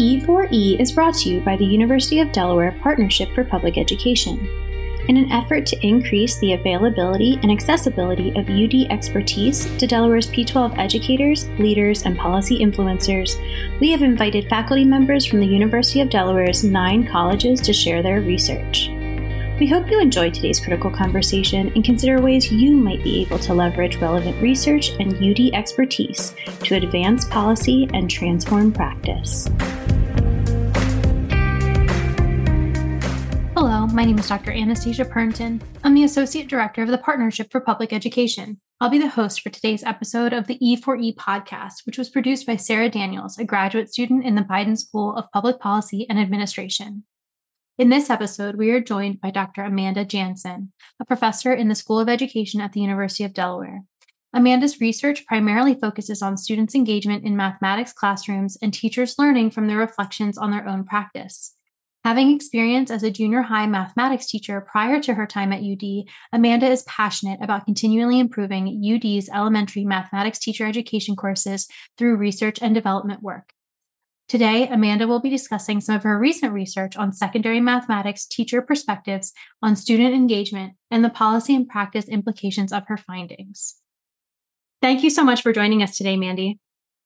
E4E is brought to you by the University of Delaware Partnership for Public Education. In an effort to increase the availability and accessibility of UD expertise to Delaware's P12 educators, leaders, and policy influencers, we have invited faculty members from the University of Delaware's nine colleges to share their research. We hope you enjoyed today's critical conversation and consider ways you might be able to leverage relevant research and UD expertise to advance policy and transform practice. My name is Dr. Anastasia Pernton. I'm the Associate Director of the Partnership for Public Education. I'll be the host for today's episode of the E4E podcast, which was produced by Sarah Daniels, a graduate student in the Biden School of Public Policy and Administration. In this episode, we are joined by Dr. Amanda Jansen, a professor in the School of Education at the University of Delaware. Amanda's research primarily focuses on students' engagement in mathematics classrooms and teachers learning from their reflections on their own practice. Having experience as a junior high mathematics teacher prior to her time at UD, Amanda is passionate about continually improving UD's elementary mathematics teacher education courses through research and development work. Today, Amanda will be discussing some of her recent research on secondary mathematics teacher perspectives on student engagement and the policy and practice implications of her findings. Thank you so much for joining us today, Mandy.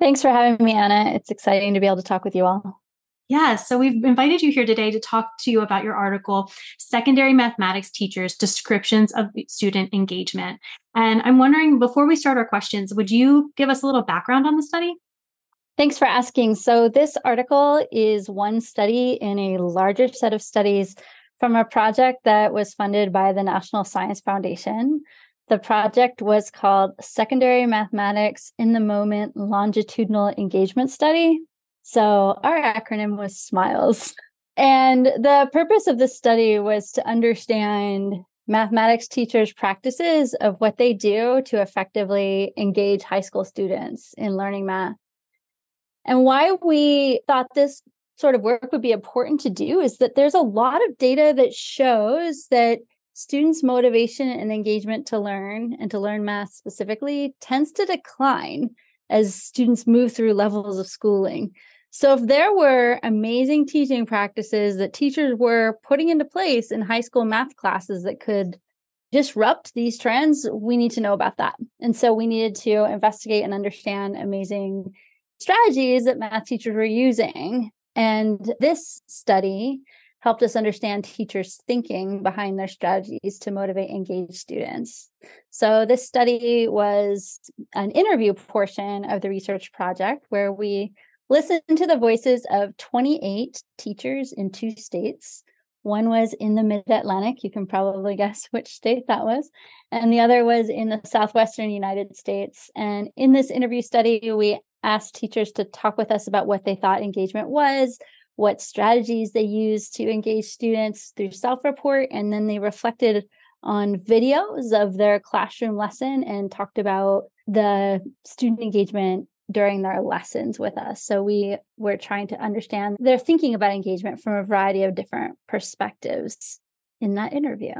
Thanks for having me, Anna. It's exciting to be able to talk with you all. Yes. So we've invited you here today to talk to you about your article, Secondary Mathematics Teachers Descriptions of Student Engagement. And I'm wondering, before we start our questions, would you give us a little background on the study? Thanks for asking. So, this article is one study in a larger set of studies from a project that was funded by the National Science Foundation. The project was called Secondary Mathematics in the Moment Longitudinal Engagement Study, so our acronym was SMILES. And the purpose of this study was to understand mathematics teachers' practices of what they do to effectively engage high school students in learning math. And why we thought this sort of work would be important to do is that there's a lot of data that shows that students' motivation and engagement to learn and to learn math specifically tends to decline as students move through levels of schooling. So, if there were amazing teaching practices that teachers were putting into place in high school math classes that could disrupt these trends, we need to know about that. And so, we needed to investigate and understand amazing strategies that math teachers were using. And this study helped us understand teachers' thinking behind their strategies to motivate engaged students. So, this study was an interview portion of the research project where we Listen to the voices of 28 teachers in two states. One was in the mid Atlantic. You can probably guess which state that was. And the other was in the southwestern United States. And in this interview study, we asked teachers to talk with us about what they thought engagement was, what strategies they used to engage students through self report. And then they reflected on videos of their classroom lesson and talked about the student engagement during their lessons with us. So we were trying to understand their thinking about engagement from a variety of different perspectives in that interview.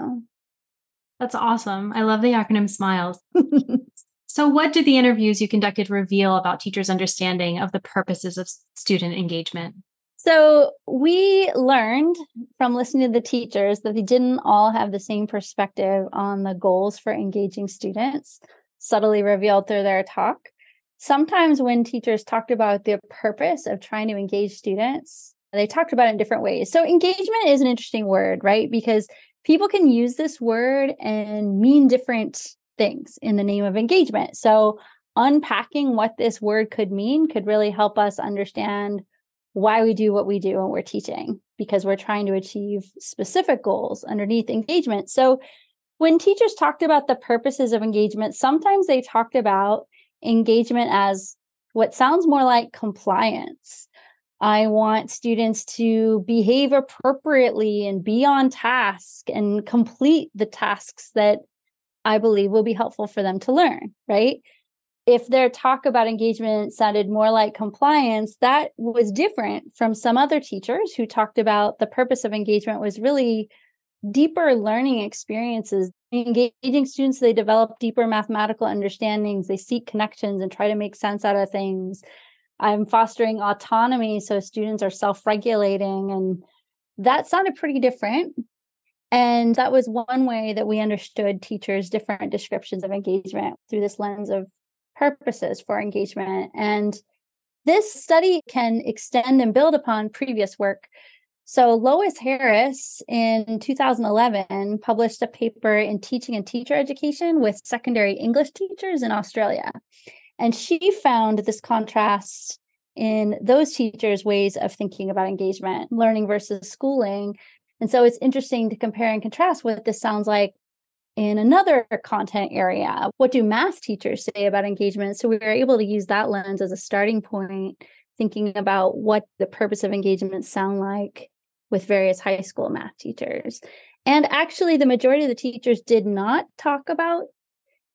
That's awesome. I love the acronym SMILES. so, what did the interviews you conducted reveal about teachers' understanding of the purposes of student engagement? So, we learned from listening to the teachers that they didn't all have the same perspective on the goals for engaging students, subtly revealed through their talk sometimes when teachers talked about the purpose of trying to engage students, they talked about it in different ways. So, engagement is an interesting word, right? Because people can use this word and mean different things in the name of engagement. So, unpacking what this word could mean could really help us understand why we do what we do when we're teaching, because we're trying to achieve specific goals underneath engagement. So, when teachers talked about the purposes of engagement, sometimes they talked about engagement as what sounds more like compliance. I want students to behave appropriately and be on task and complete the tasks that I believe will be helpful for them to learn, right? If their talk about engagement sounded more like compliance, that was different from some other teachers who talked about the purpose of engagement was really deeper learning experiences engaging students they develop deeper mathematical understandings they seek connections and try to make sense out of things I'm fostering autonomy so students are self regulating. And that sounded pretty different. And that was one way that we understood teachers' different descriptions of engagement through this lens of purposes for engagement. And this study can extend and build upon previous work. So, Lois Harris in 2011 published a paper in teaching and teacher education with secondary English teachers in Australia. And she found this contrast in those teachers' ways of thinking about engagement, learning versus schooling. And so it's interesting to compare and contrast what this sounds like in another content area. What do math teachers say about engagement? So we were able to use that lens as a starting point, thinking about what the purpose of engagement sound like with various high school math teachers. And actually, the majority of the teachers did not talk about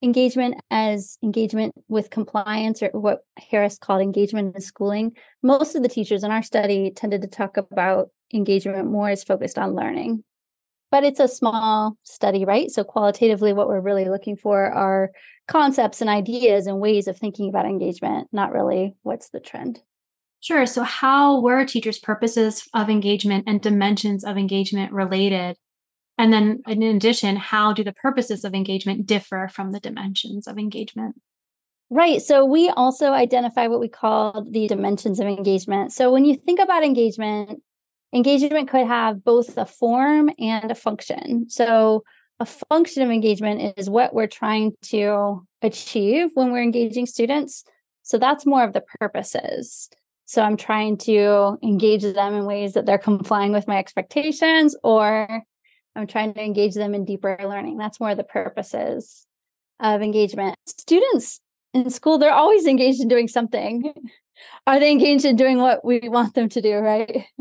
engagement as engagement with compliance or what Harris called engagement in schooling. Most of the teachers in our study tended to talk about engagement more as focused on learning. But it's a small study, right? So, qualitatively, what we're really looking for are concepts and ideas and ways of thinking about engagement, not really what's the trend. Sure. So, how were teachers' purposes of engagement and dimensions of engagement related and then, in addition, how do the purposes of engagement differ from the dimensions of engagement? Right. So, we also identify what we call the dimensions of engagement. So, when you think about engagement, engagement could have both a form and a function. So, a function of engagement is what we're trying to achieve when we're engaging students. So, that's more of the purposes. So, I'm trying to engage them in ways that they're complying with my expectations or I'm trying to engage them in deeper learning. That's more the purposes of engagement. Students in school, they're always engaged in doing something. Are they engaged in doing what we want them to do, right?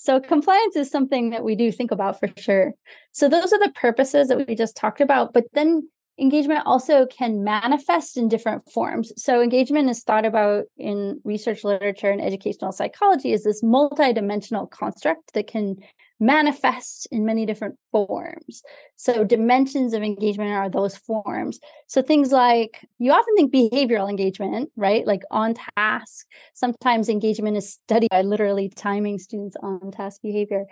So, compliance is something that we do think about for sure. So, those are the purposes that we just talked about. But then engagement also can manifest in different forms. So, engagement is thought about in research literature and educational psychology as this multidimensional construct that can manifest in many different forms. So, dimensions of engagement are those forms. So, things like you often think behavioral engagement, right? Like on task. Sometimes engagement is studied by literally timing students on task behavior.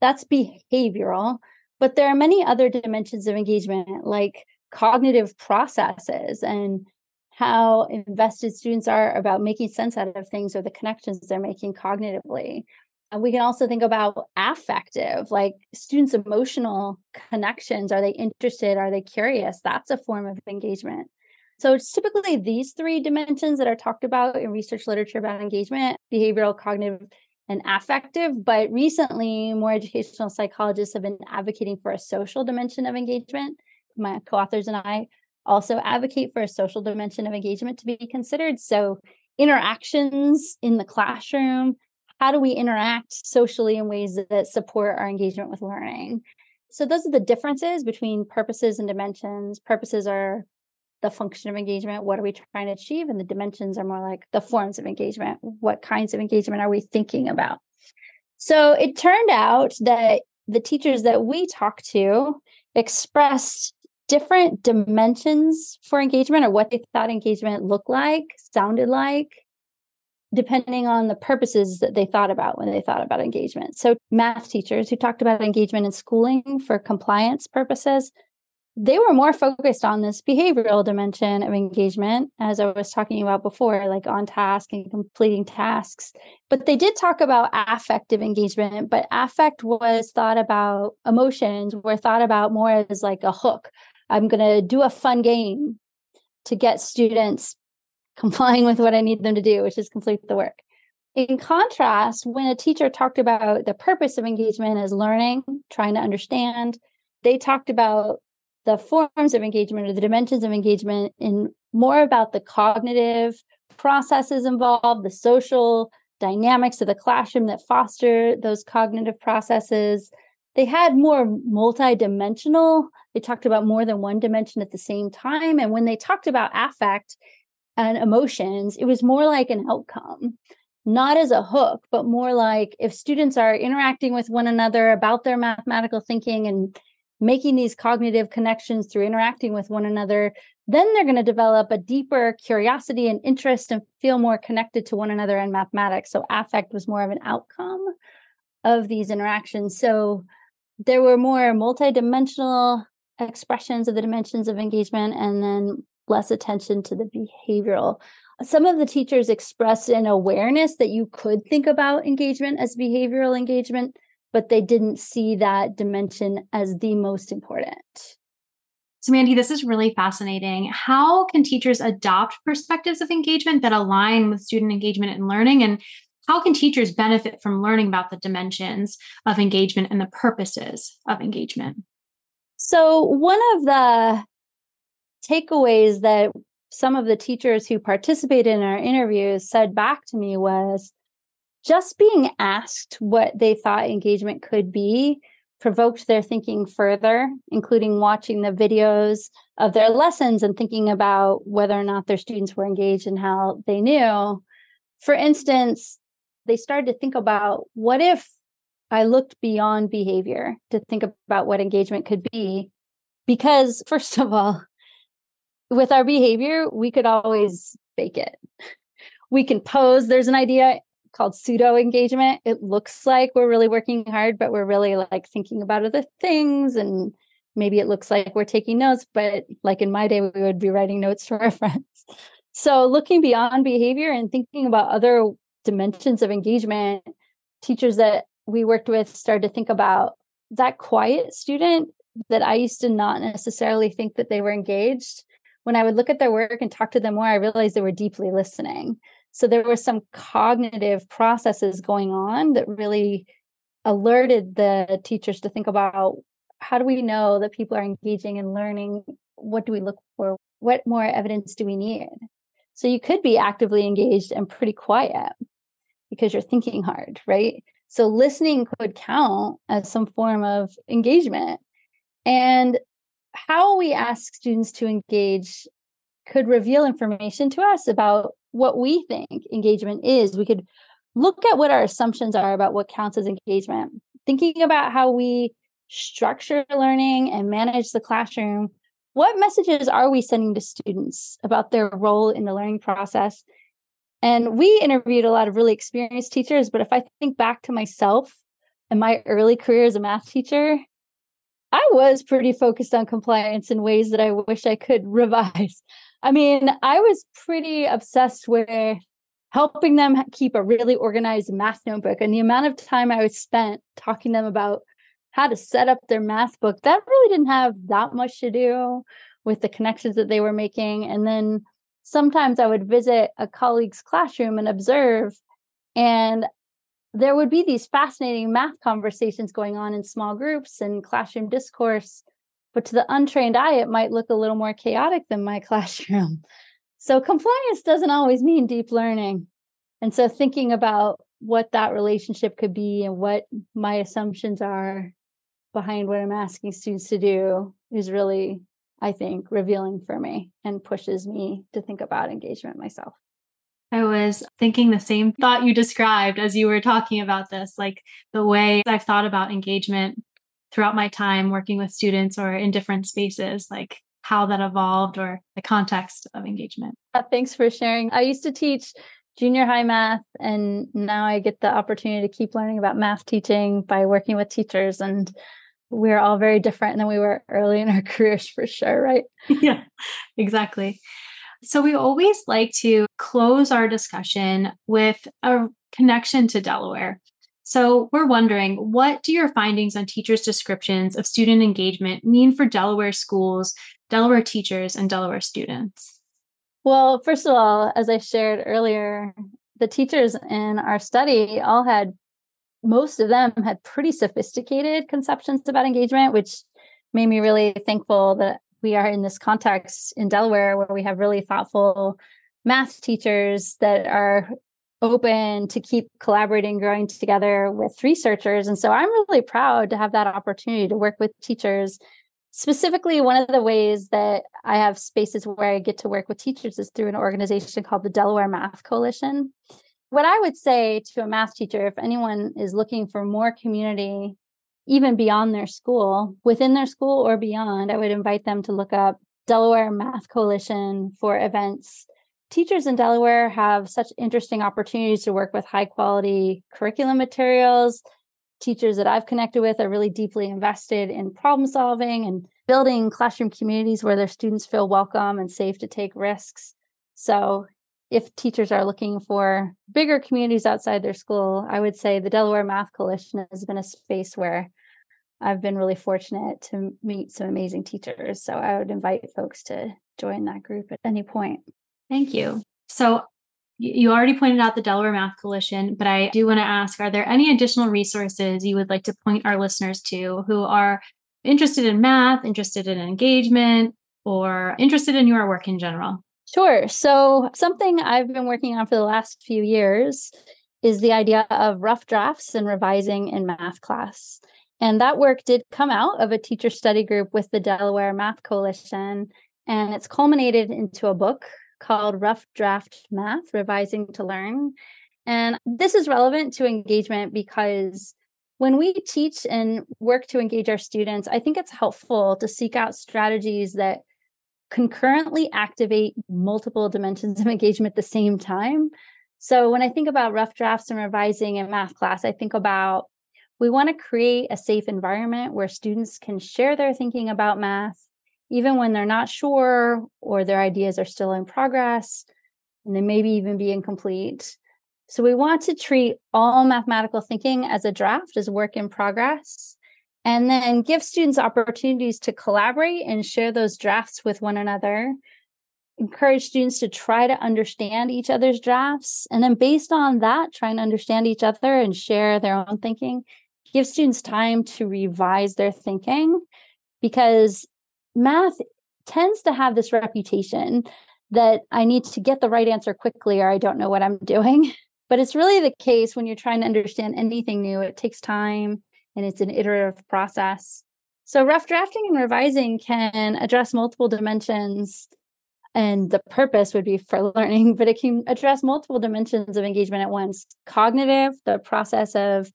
That's behavioral. But there are many other dimensions of engagement, like cognitive processes and how invested students are about making sense out of things or the connections they're making cognitively And we can also think about affective, like students' emotional connections. Are they interested? Are they curious? That's a form of engagement. So it's typically these three dimensions that are talked about in research literature about engagement behavioral, cognitive, and affective. But recently, more educational psychologists have been advocating for a social dimension of engagement. My co authors and I also advocate for a social dimension of engagement to be considered. So, interactions in the classroom, how do we interact socially in ways that support our engagement with learning? So, those are the differences between purposes and dimensions. Purposes are the function of engagement. What are we trying to achieve? And the dimensions are more like the forms of engagement. What kinds of engagement are we thinking about? So, it turned out that the teachers that we talked to expressed different dimensions for engagement or what they thought engagement looked like, sounded like, depending on the purposes that they thought about when they thought about engagement. So, math teachers who talked about engagement in schooling for compliance purposes, they were more focused on this behavioral dimension of engagement, as I was talking about before, like on task and completing tasks. But they did talk about affective engagement, but affect was thought about emotions, were thought about more as like a hook. I'm going to do a fun game to get students complying with what I need them to do, which is complete the work. In contrast, when a teacher talked about the purpose of engagement as learning, trying to understand, they talked about the forms of engagement or the dimensions of engagement in more about the cognitive processes involved, the social dynamics of the classroom that foster those cognitive processes. They had more multidimensional, they talked about more than one dimension at the same time. And when they talked about affect, and emotions, it was more like an outcome, not as a hook, but more like if students are interacting with one another about their mathematical thinking and making these cognitive connections through interacting with one another, then they're going to develop a deeper curiosity and interest and feel more connected to one another in mathematics. So affect was more of an outcome of these interactions. So there were more multidimensional expressions of the dimensions of engagement and then less attention to the behavioral. Some of the teachers expressed an awareness that you could think about engagement as behavioral engagement, but they didn't see that dimension as the most important. So, Mandy, this is really fascinating. How can teachers adopt perspectives of engagement that align with student engagement and learning? And how can teachers benefit from learning about the dimensions of engagement and the purposes of engagement? So, one of the takeaways that some of the teachers who participated in our interviews said back to me was just being asked what they thought engagement could be provoked their thinking further, including watching the videos of their lessons and thinking about whether or not their students were engaged and how they knew. For instance, they started to think about what if I looked beyond behavior to think about what engagement could be? Because, first of all, with our behavior, we could always fake it. We can pose. There's an idea called pseudo engagement. It looks like we're really working hard, but we're really like thinking about other things. And maybe it looks like we're taking notes, but like in my day, we would be writing notes to our friends. So looking beyond behavior and thinking about other dimensions of engagement, teachers that we worked with started to think about that quiet student that I used to not necessarily think that they were engaged. When I would look at their work and talk to them more, I realized they were deeply listening. So there were some cognitive processes going on that really alerted the teachers to think about how do we know that people are engaging and learning? What do we look for? What more evidence do we need? So you could be actively engaged and pretty quiet because you're thinking hard, right? So listening could count as some form of engagement. And how we ask students to engage could reveal information to us about what we think engagement is. We could look at what our assumptions are about what counts as engagement, thinking about how we structure learning and manage the classroom. What messages are we sending to students about their role in the learning process? And we interviewed a lot of really experienced teachers, but if I think back to myself and my early career as a math teacher, I was pretty focused on compliance in ways that I wish I could revise. I mean, I was pretty obsessed with helping them keep a really organized math notebook and the amount of time I was spent talking to them about how to set up their math book that really didn't have that much to do with the connections that they were making and then sometimes I would visit a colleague's classroom and observe, and there would be these fascinating math conversations going on in small groups and classroom discourse. But to the untrained eye, it might look a little more chaotic than my classroom. So, compliance doesn't always mean deep learning. And so, thinking about what that relationship could be and what my assumptions are behind what I'm asking students to do is really I think, revealing for me and pushes me to think about engagement myself. I was thinking the same thought you described as you were talking about this, like the way I've thought about engagement throughout my time working with students or in different spaces, like how that evolved or the context of engagement. Uh, thanks for sharing. I used to teach junior high math, and now I get the opportunity to keep learning about math teaching by working with teachers. And we're all very different than we were early in our careers for sure, right? Yeah, exactly. So we always like to close our discussion with a connection to Delaware. So we're wondering what do your findings on teachers' descriptions of student engagement mean for Delaware schools, Delaware teachers, and Delaware students? Well, first of all, as I shared earlier, the teachers in our study all had most of them had pretty sophisticated conceptions about engagement, which made me really thankful that we are in this context in Delaware where we have really thoughtful math teachers that are open to keep collaborating, growing together with researchers. And so I'm really proud to have that opportunity to work with teachers. Specifically, one of the ways that I have spaces where I get to work with teachers is through an organization called the Delaware Math Coalition what I would say to a math teacher, if anyone is looking for more community, even beyond their school, within their school or beyond, I would invite them to look up Delaware Math Coalition for events. Teachers in Delaware have such interesting opportunities to work with high quality curriculum materials. Teachers that I've connected with are really deeply invested in problem solving and building classroom communities where their students feel welcome and safe to take risks. So, if teachers are looking for bigger communities outside their school, I would say the Delaware Math Coalition has been a space where I've been really fortunate to meet some amazing teachers. So I would invite folks to join that group at any point. Thank you. So you already pointed out the Delaware Math Coalition, but I do want to ask are there any additional resources you would like to point our listeners to who are interested in math, interested in engagement, or interested in your work in general? Sure. So, something I've been working on for the last few years is the idea of rough drafts and revising in math class. And that work did come out of a teacher study group with the Delaware Math Coalition. And it's culminated into a book called Rough Draft Math Revising to Learn. And this is relevant to engagement because when we teach and work to engage our students, I think it's helpful to seek out strategies that concurrently activate multiple dimensions of engagement at the same time. So when I think about rough drafts and revising in math class, I think about we want to create a safe environment where students can share their thinking about math, even when they're not sure or their ideas are still in progress and they maybe even be incomplete. So we want to treat all mathematical thinking as a draft, as work in progress, and then give students opportunities to collaborate and share those drafts with one another. Encourage students to try to understand each other's drafts. And then, based on that, try and understand each other and share their own thinking give students time to revise their thinking because math tends to have this reputation that I need to get the right answer quickly or I don't know what I'm doing. But it's really the case when you're trying to understand anything new, it takes time and it's an iterative process. So, rough drafting and revising can address multiple dimensions, and the purpose would be for learning, but it can address multiple dimensions of engagement at once cognitive, the process of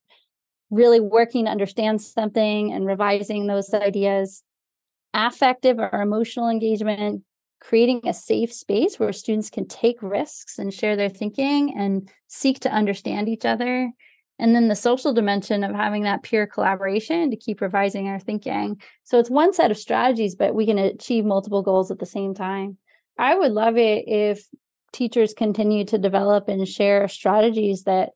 really working to understand something and revising those ideas, affective or emotional engagement, creating a safe space where students can take risks and share their thinking and seek to understand each other. And then the social dimension of having that peer collaboration to keep revising our thinking. So it's one set of strategies, but we can achieve multiple goals at the same time. I would love it if teachers continue to develop and share strategies that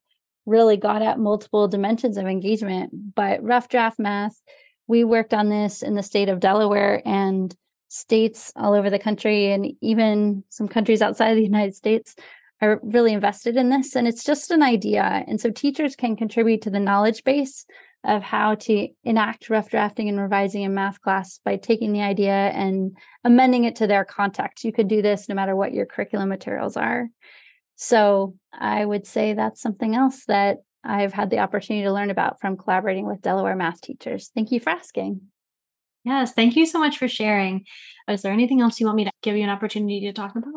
really got at multiple dimensions of engagement. But rough draft math, we worked on this in the state of Delaware and states all over the country, and even some countries outside of the United States are really invested in this. And it's just an idea. And so teachers can contribute to the knowledge base of how to enact rough drafting and revising in math class by taking the idea and amending it to their context. You could do this no matter what your curriculum materials are. So I would say that's something else that I've had the opportunity to learn about from collaborating with Delaware math teachers. Thank you for asking. Yes, thank you so much for sharing. Is there anything else you want me to give you an opportunity to talk about?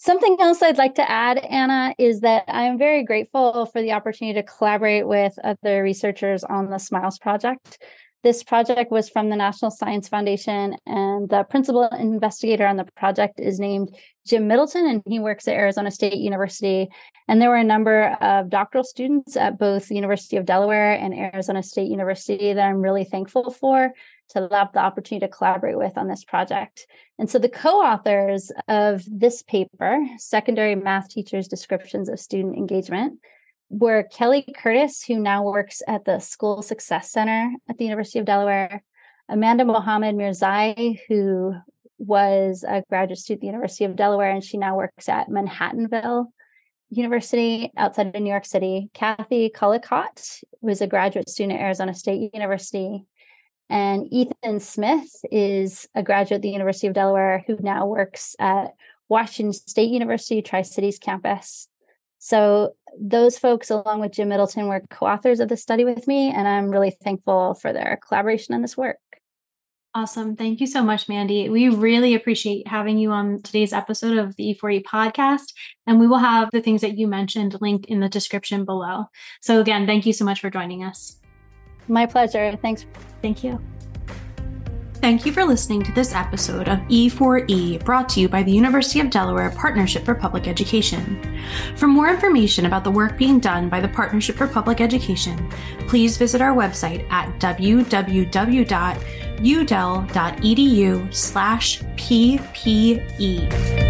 Something else I'd like to add, Anna, is that I'm very grateful for the opportunity to collaborate with other researchers on the SMILES project. This project was from the National Science Foundation, and the principal investigator on the project is named Jim Middleton, and he works at Arizona State University. And there were a number of doctoral students at both the University of Delaware and Arizona State University that I'm really thankful for to have the opportunity to collaborate with on this project. And so the co authors of this paper, Secondary Math Teachers' Descriptions of Student Engagement, were Kelly Curtis, who now works at the School Success Center at the University of Delaware, Amanda Mohammad Mirzaei, who was a graduate student at the University of Delaware, and she now works at Manhattanville University outside of New York City. Kathy Cullicott was a graduate student at Arizona State University. And Ethan Smith is a graduate at the University of Delaware who now works at Washington State University Tri Cities campus. So those folks, along with Jim Middleton, were co-authors of the study with me, and I'm really thankful for their collaboration on this work. Awesome. Thank you so much, Mandy. We really appreciate having you on today's episode of the E4E podcast. And we will have the things that you mentioned linked in the description below. So, again, thank you so much for joining us. My pleasure. Thanks. Thank you. Thank you for listening to this episode of E4E brought to you by the University of Delaware Partnership for Public Education. For more information about the work being done by the Partnership for Public Education, please visit our website at www.udel.edu/ppe.